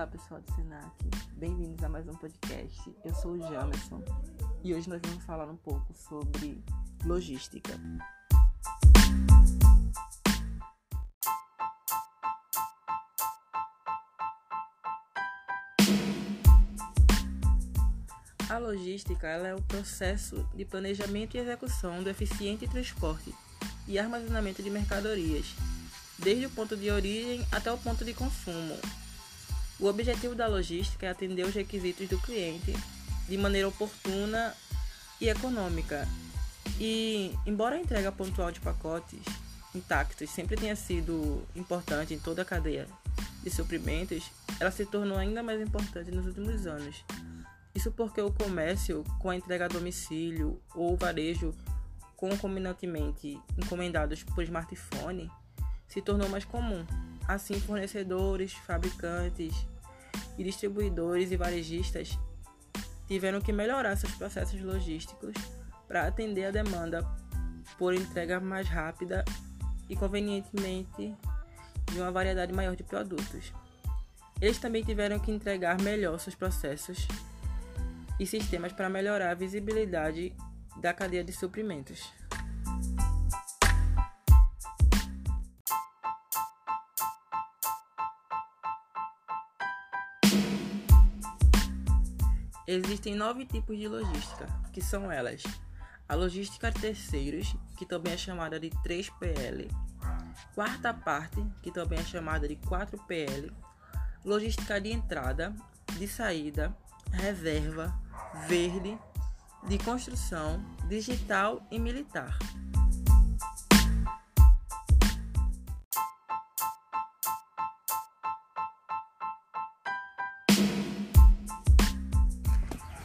Olá, pessoal do Senac. Bem-vindos a mais um podcast. Eu sou o Jamerson e hoje nós vamos falar um pouco sobre logística. A logística é o processo de planejamento e execução do eficiente transporte e armazenamento de mercadorias, desde o ponto de origem até o ponto de consumo. O objetivo da logística é atender os requisitos do cliente de maneira oportuna e econômica. E, embora a entrega pontual de pacotes intactos sempre tenha sido importante em toda a cadeia de suprimentos, ela se tornou ainda mais importante nos últimos anos isso porque o comércio com a entrega a domicílio ou varejo concomitantemente encomendados por smartphone se tornou mais comum. Assim, fornecedores, fabricantes e distribuidores e varejistas tiveram que melhorar seus processos logísticos para atender a demanda por entrega mais rápida e convenientemente de uma variedade maior de produtos. Eles também tiveram que entregar melhor seus processos e sistemas para melhorar a visibilidade da cadeia de suprimentos. Existem nove tipos de logística, que são elas: a logística terceiros, que também é chamada de 3PL, quarta parte, que também é chamada de 4PL, logística de entrada, de saída, reserva, verde, de construção, digital e militar.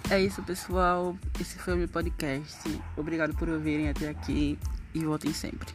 É isso, pessoal. Esse foi o meu podcast. Obrigado por ouvirem até aqui e voltem sempre.